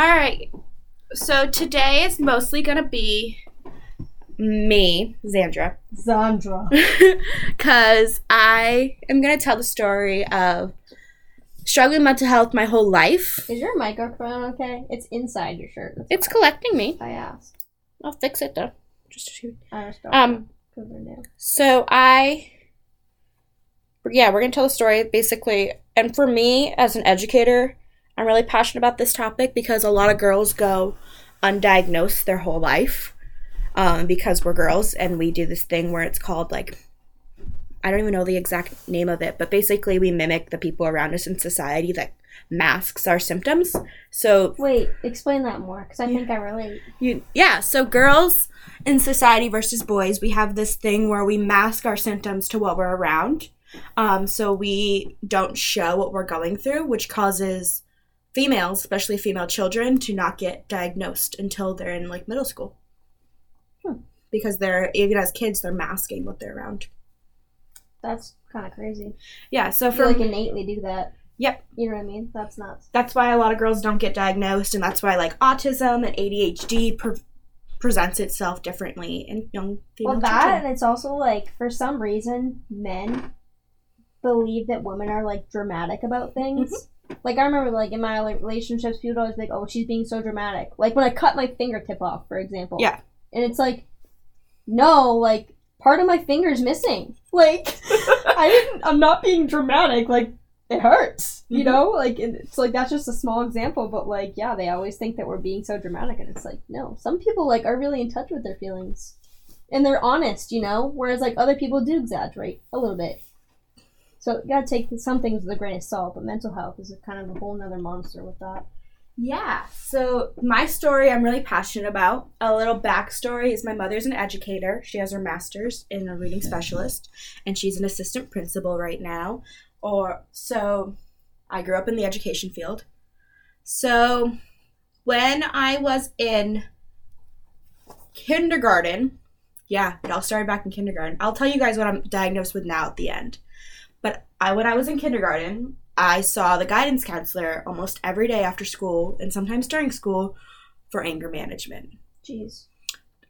All right. So today is mostly going to be me, Xandra. Xandra. because I am going to tell the story of struggling mental health my whole life. Is your microphone okay? It's inside your shirt. That's It's collecting me. I asked. I'll fix it though. Just to don't Um, know, 'cause they're new. So I, yeah, we're gonna tell the story basically. And for me, as an educator, I'm really passionate about this topic because a lot of girls go undiagnosed their whole life um, because we're girls and we do this thing where it's called like I don't even know the exact name of it, but basically we mimic the people around us in society that masks our symptoms. So Wait, explain that more, because I think I relate. you, yeah, so girls in society versus boys, we have this thing where we mask our symptoms to what we're around. Um, so we don't show what we're going through, which causes females, especially female children, to not get diagnosed until they're in like middle school. Hmm. Because they're even as kids, they're masking what they're around. That's kind of crazy. Yeah, so for like innately do that. Yep. You know what I mean? That's nuts. that's why a lot of girls don't get diagnosed, and that's why like autism and ADHD pre- presents itself differently in young female Well, that children. and it's also like for some reason men believe that women are like dramatic about things. Mm-hmm. Like I remember, like in my like, relationships, people would always be like, "Oh, she's being so dramatic." Like when I cut my fingertip off, for example. Yeah. And it's like, no, like part of my finger's missing. Like I didn't. I'm not being dramatic. Like it hurts. You Mhm. know, like it's like that's just a small example, but like yeah, they always think that we're being so dramatic, and it's like no. Some people like are really in touch with their feelings, and they're honest. You know, whereas like other people do exaggerate a little bit. So you gotta take some things with a grain of salt, but mental health is a kind of a whole nother monster with that. Yeah. So my story I'm really passionate about. A little backstory is my mother's an educator. She has her master's in a reading specialist and she's an assistant principal right now. Or so I grew up in the education field. So when I was in kindergarten, yeah, it all started back in kindergarten. I'll tell you guys what I'm diagnosed with now at the end. But I when I was in kindergarten, I saw the guidance counselor almost every day after school and sometimes during school for anger management. Jeez.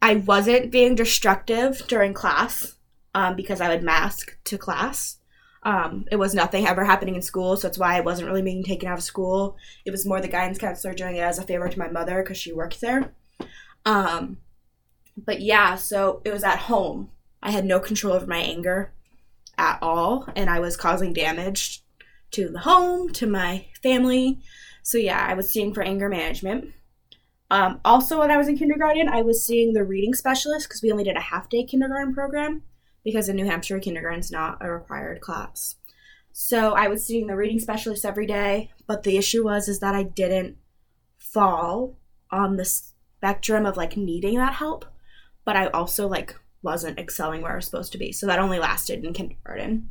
I wasn't being destructive during class um, because I would mask to class. Um, it was nothing ever happening in school, so that's why I wasn't really being taken out of school. It was more the guidance counselor doing it as a favor to my mother because she worked there. Um, but yeah, so it was at home. I had no control over my anger at all, and I was causing damage to the home, to my family. So yeah, I was seeing for anger management. Um, also, when I was in kindergarten, I was seeing the reading specialist because we only did a half day kindergarten program because in New Hampshire, kindergarten's not a required class. So I was seeing the reading specialist every day, but the issue was is that I didn't fall on the spectrum of like needing that help, but I also like wasn't excelling where I was supposed to be. So that only lasted in kindergarten.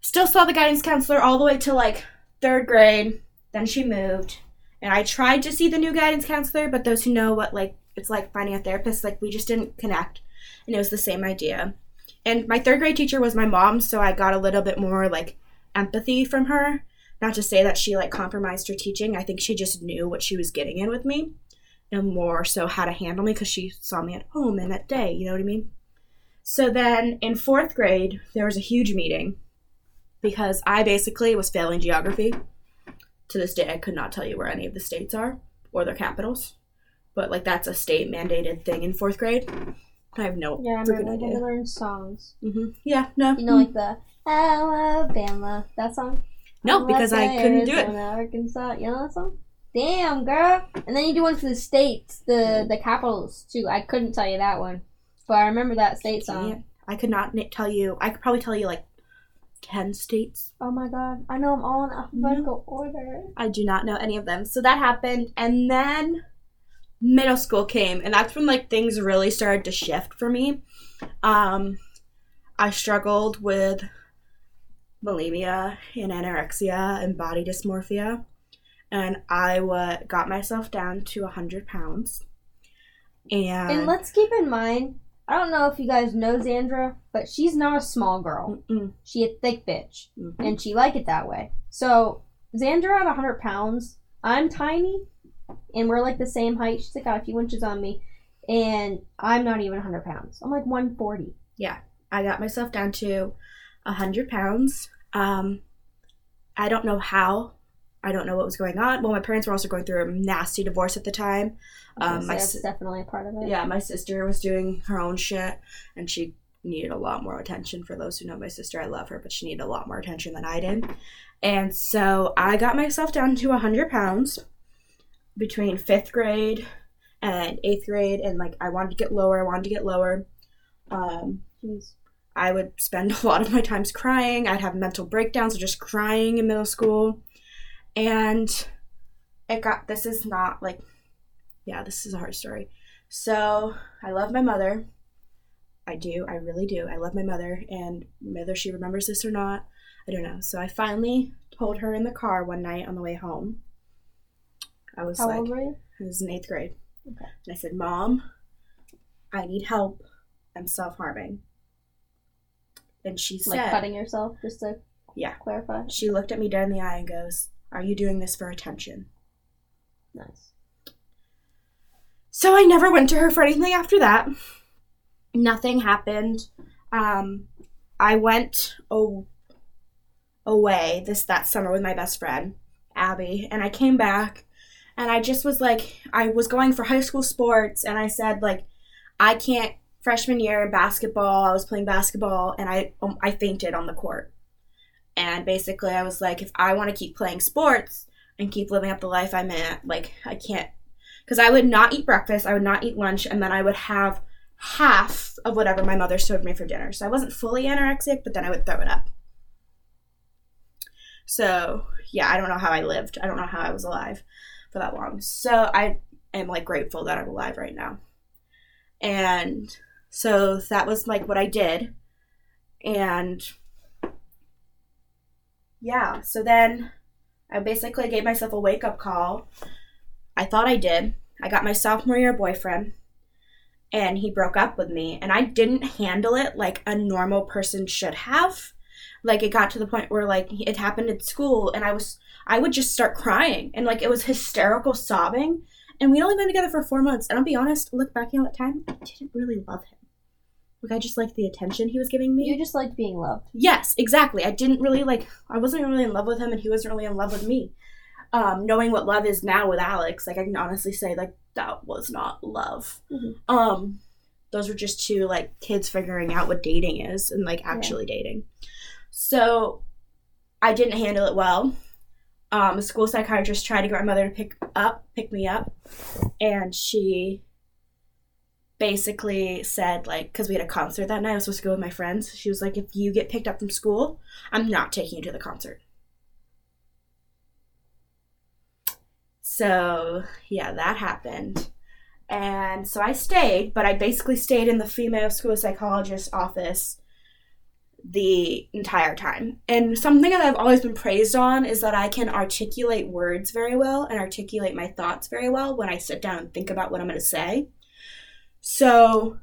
Still saw the guidance counselor all the way to like third grade. Then she moved. And I tried to see the new guidance counselor, but those who know what like it's like finding a therapist, like we just didn't connect. And it was the same idea. And my third grade teacher was my mom, so I got a little bit more like empathy from her. Not to say that she like compromised her teaching. I think she just knew what she was getting in with me and more so how to handle me because she saw me at home and at day, you know what I mean? So then in fourth grade, there was a huge meeting because I basically was failing geography. To this day, I could not tell you where any of the states are or their capitals, but like that's a state mandated thing in fourth grade. I have no Yeah, I freaking remember when we idea. learned songs. hmm Yeah, no, You know, like the Alabama, that song? no, because I couldn't do it. Arkansas, you know that song? Damn, girl. And then you do one for the states, the the capitals too. I couldn't tell you that one, but I remember that state song. Can't. I could not tell you. I could probably tell you like ten states. Oh my god, I know them all in alphabetical order. I do not know any of them. So that happened, and then middle school came, and that's when like things really started to shift for me. Um, I struggled with bulimia and anorexia and body dysmorphia, and I wa- got myself down to hundred pounds. And, And let's keep in mind, I don't know if you guys know Xandra, but she's not a small girl. Mm-mm. She a thick bitch, Mhm. and she like it that way. So Xandra at 100 pounds, I'm tiny. and we're like the same height. She's like got a few inches on me, and I'm not even 100 pounds. I'm like 140. Yeah, I got myself down to 100 pounds. Um, I don't know how. I don't know what was going on. Well, my parents were also going through a nasty divorce at the time. Um, my that's si- definitely a part of it. yeah, my sister was doing her own shit, and she needed a lot more attention. For those who know my sister, I love her, but she needed a lot more attention than I did. And so I got myself down to 100 pounds between fifth grade and eighth grade, and like I wanted to get lower, I wanted to get lower. Um, I would spend a lot of my times crying. I'd have mental breakdowns of just crying in middle school. And it got this is not like yeah, this is a hard story. So I love my mother. I do, I really do. I love my mother and whether she remembers this or not, I don't know. So I finally told her in the car one night on the way home. I was How like old were you? I was in eighth grade. Okay. And I said, Mom, I need help. I'm self harming. And she Like cutting yourself, just to Yeah. clarify. she looked at me dead in the eye and goes, Are you doing this for attention? Nice. So I never went to her for anything after that. Nothing happened. Um, I went o- away this that summer with my best friend, Abby, and I came back and I just was like I was going for high school sports and I said like I can't freshman year in basketball, I was playing basketball and I um, I fainted on the court. And basically I was like if I want to keep playing sports and keep living up the life I'm in, like I can't because I would not eat breakfast, I would not eat lunch, and then I would have half of whatever my mother served me for dinner. So I wasn't fully anorexic, but then I would throw it up. So yeah, I don't know how I lived. I don't know how I was alive for that long. So I am like grateful that I'm alive right now. And so that was like what I did. And yeah, so then I basically gave myself a wake up call. I thought I did. I got my sophomore year boyfriend and he broke up with me and I didn't handle it like a normal person should have. Like it got to the point where like it happened at school and I was I would just start crying and like it was hysterical sobbing and we'd only been together for 4 months and I'll be honest, look back on that time, I didn't really love him. Like I just liked the attention he was giving me. You just liked being loved. Yes, exactly. I didn't really like. I wasn't really in love with him, and he wasn't really in love with me. Um, knowing what love is now with Alex, like I can honestly say, like that was not love. Mhm. Um, those were just two like kids figuring out what dating is and like actually dating. So, I didn't handle it well. Um, a school psychiatrist tried to get my mother to pick up, pick me up, and she basically said like because we had a concert that night i was supposed to go with my friends. She was like if you get picked up from school i'm not taking you to the concert. So yeah that happened. And so i stayed but i basically stayed in the female school psychologist office the entire time. And something that i've always been praised on is that i can articulate words very well and articulate my thoughts very well when i sit down and think about what i'm going to say so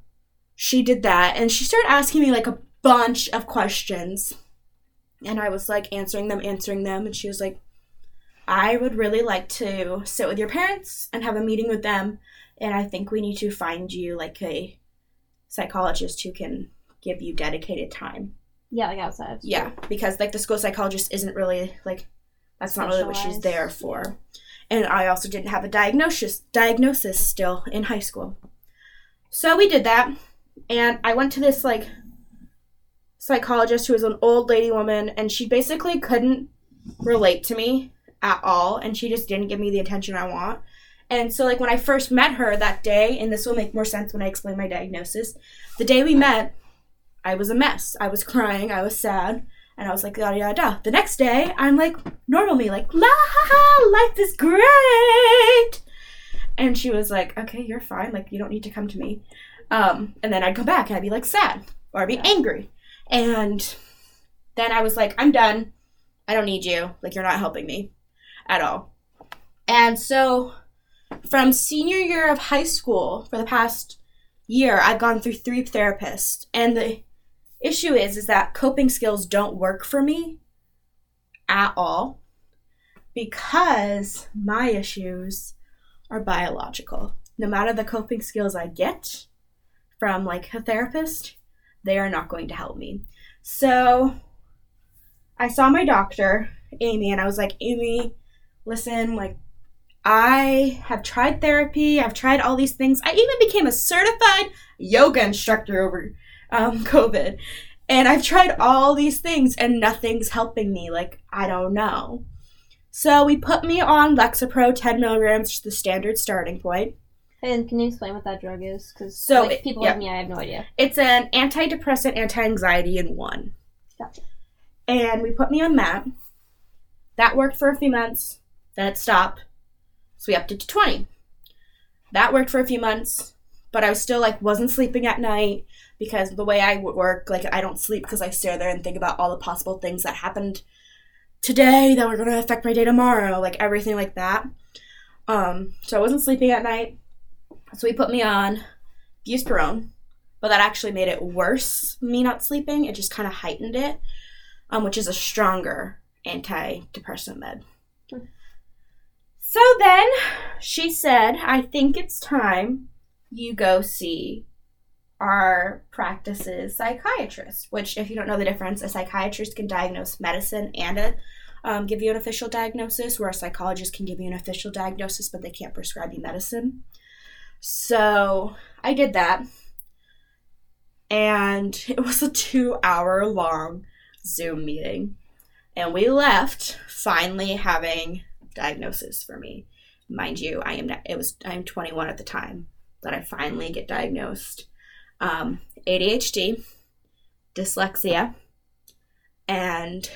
she did that and she started asking me like a bunch of questions. And I was like answering them, answering them. And she was like, I would really like to sit with your parents and have a meeting with them. And I think we need to find you like a psychologist who can give you dedicated time. Yeah, like outside. Yeah, because like the school psychologist isn't really like that's not really what she's there for. And I also didn't have a diagnosis diagnosis still in high school. So we did that and I went to this like psychologist who was an old lady woman and she basically couldn't relate to me at all and she just didn't give me the attention I want. And so like when I first met her that day and this will make more sense when I explain my diagnosis, the day we met I was a mess. I was crying, I was sad, and I was like yada yada. The next day, I'm like normal me, like la ha ha, life is great. And she was like, okay, you're fine. Like you don't need to come to me. Um, and then I'd come back and I'd be like sad or I'd be angry, and then I was like, I'm done. I don't need you. Like you're not helping me at all. And so, from senior year of high school for the past year, I've gone through three therapists, and the issue is is that coping skills don't work for me at all because my issues are biological. No matter the coping skills I get from like a therapist, they are not going to help me. So I saw my doctor, Amy, and I was like, Amy, listen, like I have tried therapy, I've tried all these things. I even became a certified yoga instructor over um, COVID. And I've tried all these things and nothing's helping me. Like, I don't know. So we put me on Lexapro 10 milligrams, the standard starting point. And can you explain what that drug is? Because So like, it- people yeah. like me, I have no idea. It's an antidepressant, anti anxiety in one. Gotcha. And we put me on that. That worked for a few months. Then it stopped. So we upped it to 20. That worked for a few months. But I was still like, wasn't sleeping at night because the way I would work, like, I don't sleep because I stare there and think about all the possible things that happened today that were going to affect my day tomorrow, like everything like that. Um, so I wasn't sleeping at night. So he put me on buspirone but that actually made it worse me not sleeping it just kind of heightened it um, which is a stronger antidepressant med so then she said i think it's time you go see our practices psychiatrists, which if you don't know the difference a psychiatrist can diagnose medicine and a, um, give you an official diagnosis where a psychologist can give you an official diagnosis but they can't prescribe you medicine so i did that and it was a two hour long Zoom meeting. And we left finally having diagnosis for me. Mind you, I am it was I'm 21 at the time that I finally get diagnosed. Um, ADHD, dyslexia, and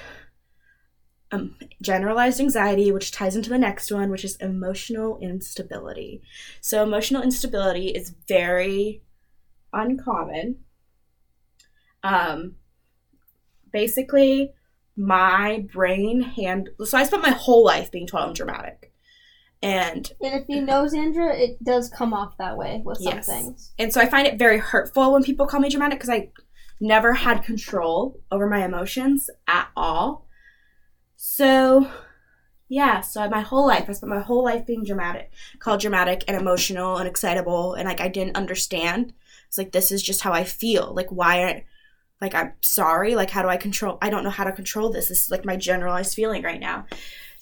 um, generalized anxiety, which ties into the next one, which is emotional instability. So, emotional instability is very uncommon. Um, basically, my brain hand. So I spent my whole life being told I'm dramatic, and And if you know Xandra, it does come off that way with some Yes. things. and so I find it very hurtful when people call me dramatic because I never had control over my emotions at all. So, yeah, so my whole life, I spent my whole life being dramatic, called dramatic and emotional and excitable, and like I didn't understand. It's like this is just how I feel. Like why? aren't Like I'm sorry. Like how do I control? I don't know how to control this. This is like my generalized feeling right now.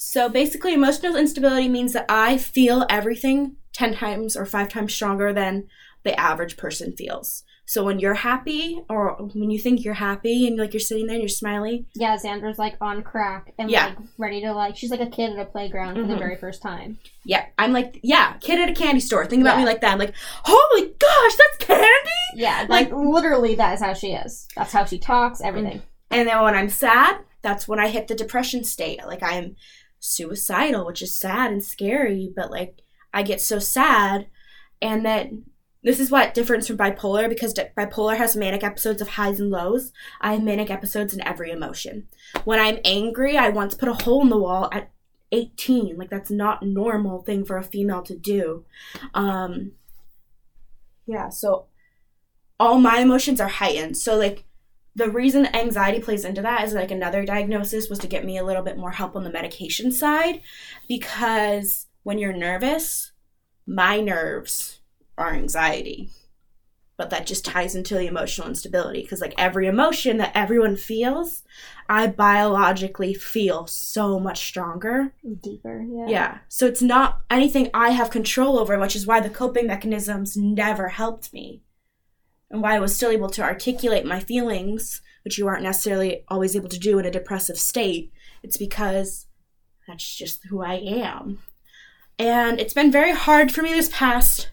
So basically, emotional instability means that I feel everything ten times or five times stronger than the average person feels. So when you're happy, or when you think you're happy, and like you're sitting there and you're smiling, Yeah, Xandra's like on crack and Yeah. like ready to like. She's like a kid at a playground for the Mhm. very first time. yeah, I'm like, yeah, kid at a candy store. Think about Yeah. me like that. I'm like, holy gosh, that's candy. Yeah, like literally, that is how she is. That's how she talks. Everything. And then when I'm sad, that's when I hit the depression state. Like I'm suicidal, which is sad and scary, but like I get so sad. And then this is what difference from bipolar because bipolar has manic episodes of highs and lows. I have manic episodes in every emotion. When I'm angry, I once put a hole in the wall at 18. Like that's not normal thing for a female to do. Um yeah, so all my emotions are heightened. So like the reason anxiety plays into that is like another diagnosis was to get me a little bit more help on the medication side because when you're nervous, my nerves are anxiety. But that just ties into the emotional instability because, like, every emotion that everyone feels, I biologically feel so much stronger. Deeper. Yeah. Yeah. So it's not anything I have control over, which is why the coping mechanisms never helped me. And why I was still able to articulate my feelings, which you aren't necessarily always able to do in a depressive state. It's because that's just who I am. And it's been very hard for me this past,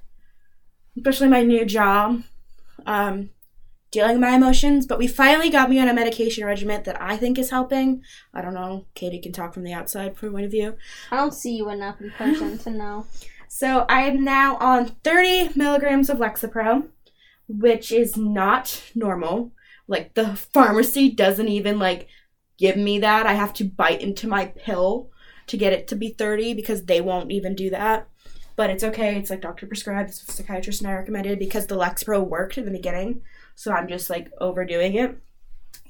especially my new job, um, dealing with my emotions. But we finally got me on a medication regimen that I think is helping. I don't know. Katie can talk from the outside point of view. I don't see you enough in person to know. So I am now on 30 milligrams of Lexapro, which is not normal. Like the pharmacy doesn't even like give me that. I have to bite into my pill to get it to be 30 because they won't even do that. But it's okay. It's like doctor prescribed. It's psychiatrist and I recommended because the Lexapro worked in the beginning. So I'm just like overdoing it.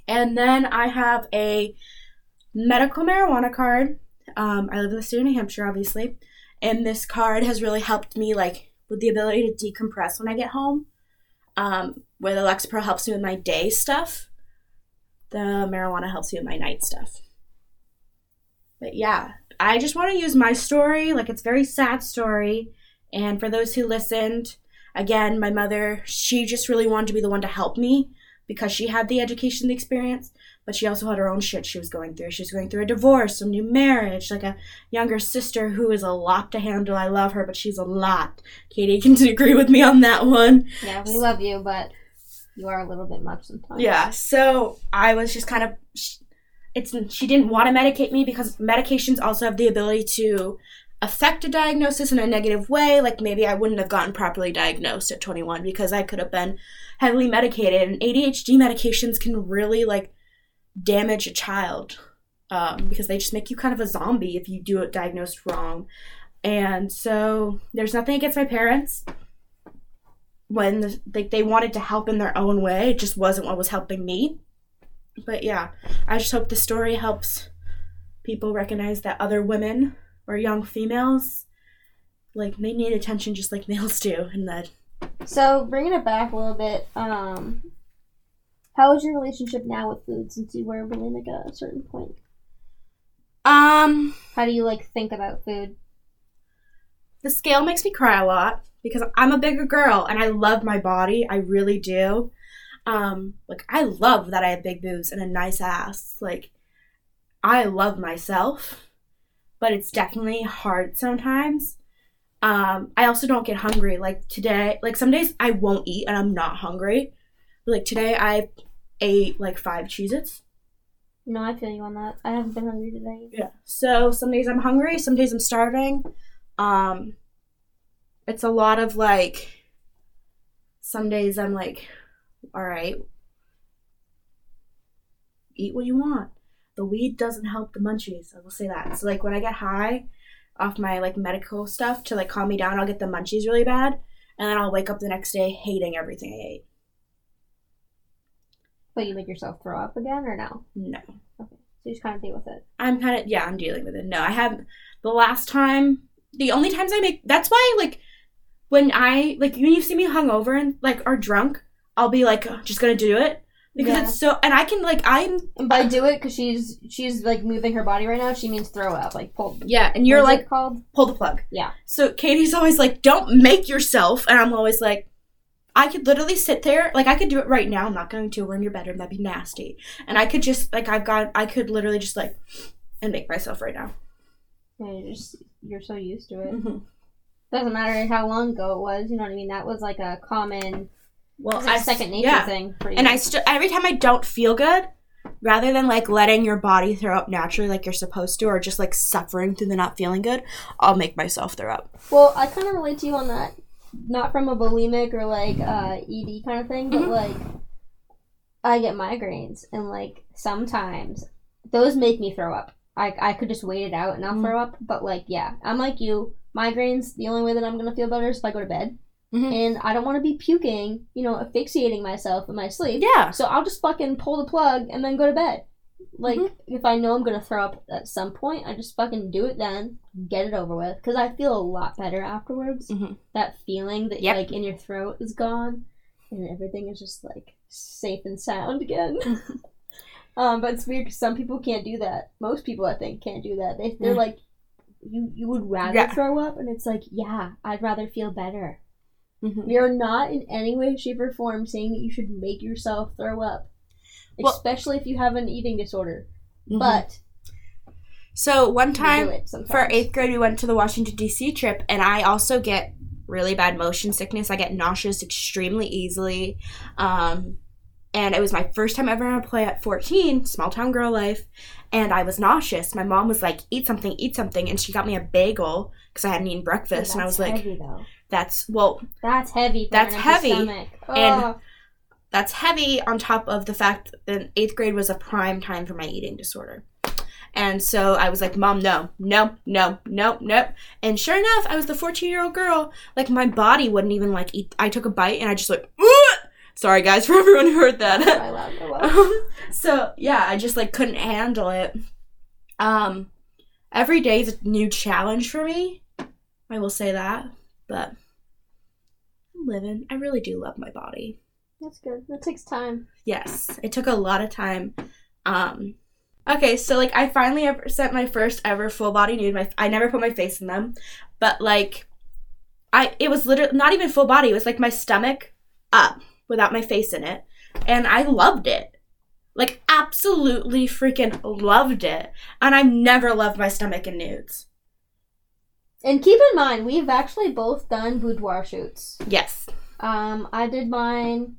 And then I have a medical marijuana card. Um, I live in the state of New Hampshire, obviously and this card has really helped me like with the ability to decompress when I get home. Um, where the Lexapro helps me with my day stuff, the marijuana helps me with my night stuff. But yeah, I just want to use my story. Like it's very sad story. And for those who listened, again, my mother, she just really wanted to be the one to help me because she had the education, the experience, but she also had her own shit she was going through. She was going through a divorce, a new marriage, like a younger sister who is a lot to handle. I love her, but she's a lot. Katie can agree with me on that one. Yeah, we love you, but you are a little bit much sometimes. Yeah, so I was just kind of it's she didn't want to medicate me because medications also have the ability to affect a diagnosis in a negative way. Like maybe I wouldn't have gotten properly diagnosed at 21 because I could have been heavily medicated. And ADHD medications can really like damage a child um, because they just make you kind of a zombie if you do it diagnosed wrong. And so there's nothing against my parents when the, like they wanted to help in their own way. It just wasn't what was helping me. But yeah, I just hope the story helps people recognize that other women or young females like they need attention just like males do and that So bringing it back a little bit, um, how is your relationship now with food since you were bulimic at a certain point? um How do you like think about food? the scale makes me cry a lot because I'm a bigger girl and I love my body. I really do. Um, like I love that I have big boobs and a nice ass. Like I love myself, but it's definitely hard sometimes. Um, I also don't get hungry. Like today, like some days I won't eat and I'm not hungry. Like today I ate like five Cheez-Its. No, I feel you on that. I haven't been hungry today. Yeah. So some days I'm hungry, some days I'm starving. Um it's a lot of like some days I'm like, all right, eat what you want. The weed doesn't help the munchies. I will say that. So like when I get high off my like medical stuff to like calm me down, I'll get the munchies really bad, and then I'll wake up the next day hating everything I ate. But you make yourself throw up again or no? No. So you just kind of deal with it. I'm kind of yeah, I'm dealing with it. No, I have the last time, the only times I make. That's why like when I like when you see me hungover and like or drunk, I'll be like just gonna do it because Yeah. it's so. And I can like I'm And by do it because she's she's like moving her body right now. She means throw up, like pull. yeah, and you're like called pull the plug. Yeah. So Katie's always like, don't make yourself, and I'm always like. I could literally sit there, like I could do it right now. I'm not going to. We're in your bedroom. That'd be nasty. And I could just, like, I've got, I could literally just like, and make myself right now. Yeah, you're just you're so used to it. Mm-hmm. Doesn't matter how long ago it was. You know what I mean? That was like a common, Well, like a second nature yeah. thing for you. And I still every time I don't feel good, rather than like letting your body throw up naturally like you're supposed to, or just like suffering through the not feeling good, I'll make myself throw up. Well, I kind of relate to you on that. Not from a bulimic or like uh, ED kind of thing, but Mhm. like I get migraines, and like sometimes those make me throw up. I I could just wait it out and I'll Mhm. throw up, but like yeah, I'm like you. Migraines. The only way that I'm gonna feel better is if I go to bed, Mhm. and I don't want to be puking. You know, asphyxiating myself in my sleep. Yeah. So I'll just fucking pull the plug and then go to bed. Like Mhm. if I know I'm gonna throw up at some point, I just fucking do it then, get it over with, because I feel a lot better afterwards. Mhm. That feeling that Yep. like in your throat is gone, and everything is just like safe and sound again. um, but it's weird because some people can't do that. Most people, I think, can't do that. They they're Yeah. like, you you would rather Yeah. throw up, and it's like, yeah, I'd rather feel better. Mhm. We are not in any way, shape, or form saying that you should make yourself throw up, Well- especially if you have an eating disorder. Mhm. But so one time for eighth grade, we went to the Washington D.C. trip, and I also get really bad motion sickness. I get nauseous extremely easily, um, and it was my first time ever on a play at 14, small town girl life, and I was nauseous. My mom was like, "Eat something, eat something," and she got me a bagel because I hadn't eaten breakfast, and I was like, heavy. "That's well, That's heavy. That's heavy. Stomach. And-. That's heavy on top of the fact that eighth grade was a prime time for my eating disorder. And so I was like, Mom, no, no, no, no, no. And sure enough, I was the 14 year old girl. Like, my body wouldn't even like eat. I took a bite and I just like, "Ugh!" sorry guys for everyone who heard that. I love. Well, Um, so yeah, I just like couldn't handle it. Um, every day is a new challenge for me. I will say that. But I'm living. I really do love my body. That's good. That takes time. Yes, it took a lot of time. Um, okay, so like I finally ever sent my first ever full body nude. My I never put my face in them, but like I it was literally not even full body. It was like my stomach up without my face in it, and I loved it. Like absolutely freaking loved it. And I've never loved my stomach in nudes. And keep in mind, we've actually both done boudoir shoots. Yes. Um, I did mine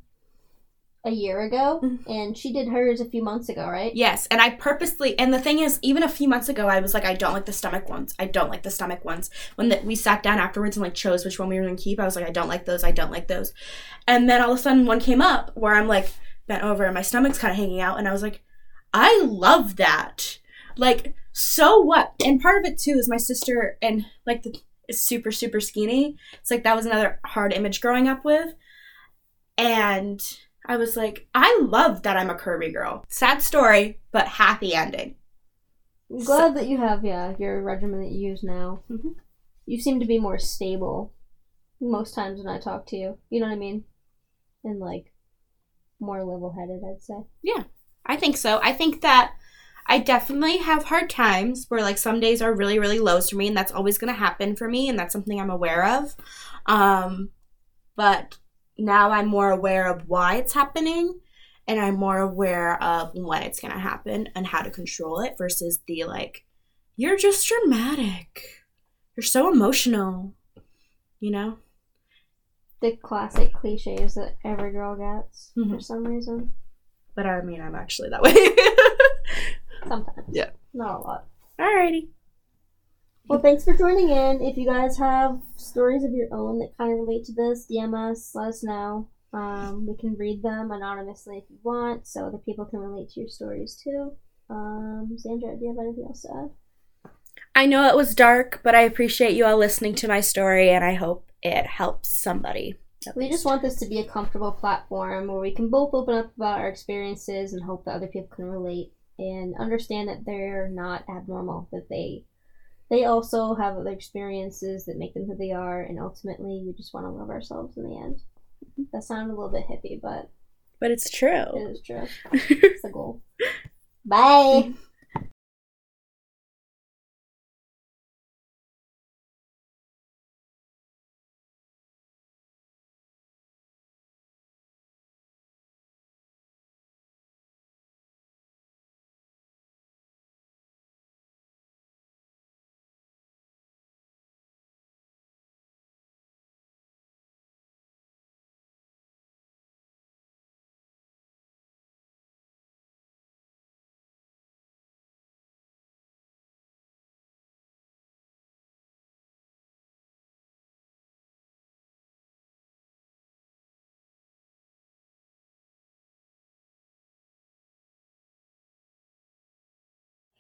a year ago, Mhm. and she did hers a few months ago, right? Yes, and I purposely and the thing is, even a few months ago, I was like, I don't like the stomach ones. I don't like the stomach ones. When the, we sat down afterwards and like chose which one we were gonna keep, I was like, I don't like those. I don't like those. And then all of a sudden, one came up where I'm like bent over and my stomach's kind of hanging out, and I was like, I love that. Like, so what? And part of it too is my sister and like the is super super skinny. It's like that was another hard image growing up with, and I was like, I love that I'm a curvy girl. Sad story, but happy ending. I'm glad that you have, yeah, your regimen that you use now. Mhm. You seem to be more stable most times when I talk to you. You know what I mean? And like more level headed, I'd say. Yeah, I think so. I think that I definitely have hard times where like some days are really really lows for me and that's always going to happen for me and that's something I'm aware of. Um but now I'm more aware of why it's happening and I'm more aware of when it's going to happen and how to control it versus the like you're just dramatic. You're so emotional. You know? The classic cliches that every girl gets for Mhm. some reason. But I mean, I'm actually that way. Sometimes. Yeah. Not a lot. Alrighty. Well, thanks for joining in. If you guys have stories of your own that kind of relate to this, DM us, let us know. Um, we can read them anonymously if you want, so other people can relate to your stories too. Um, Xandra, do you have anything else to add? I know it was dark, but I appreciate you all listening to my story and I hope it helps somebody. We least. just want this to be a comfortable platform where we can both open up about our experiences and hope that other people can relate and understand that they're not abnormal, that they they also have other experiences that make them who they are, and ultimately we just want to love ourselves in the end. Mm-hmm. That sounded a little bit hippie, but But it's true. it is true. It's the goal. Bye.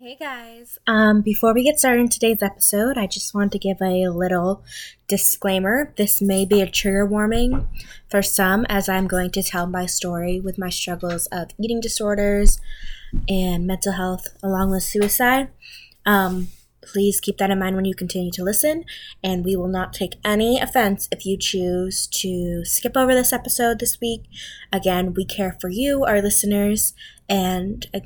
Hey guys. Um, before we get started in today's episode, I just want to give a little disclaimer. This may be a trigger warning for some, as I'm going to tell my story with my struggles of eating disorders and mental health, along with suicide. Um, please keep that in mind when you continue to listen, and we will not take any offense if you choose to skip over this episode this week. Again, we care for you, our listeners, and uh,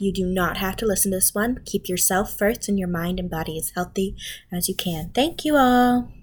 you do not have to listen to this one. Keep yourself first and your mind and body as healthy as you can. Thank you all.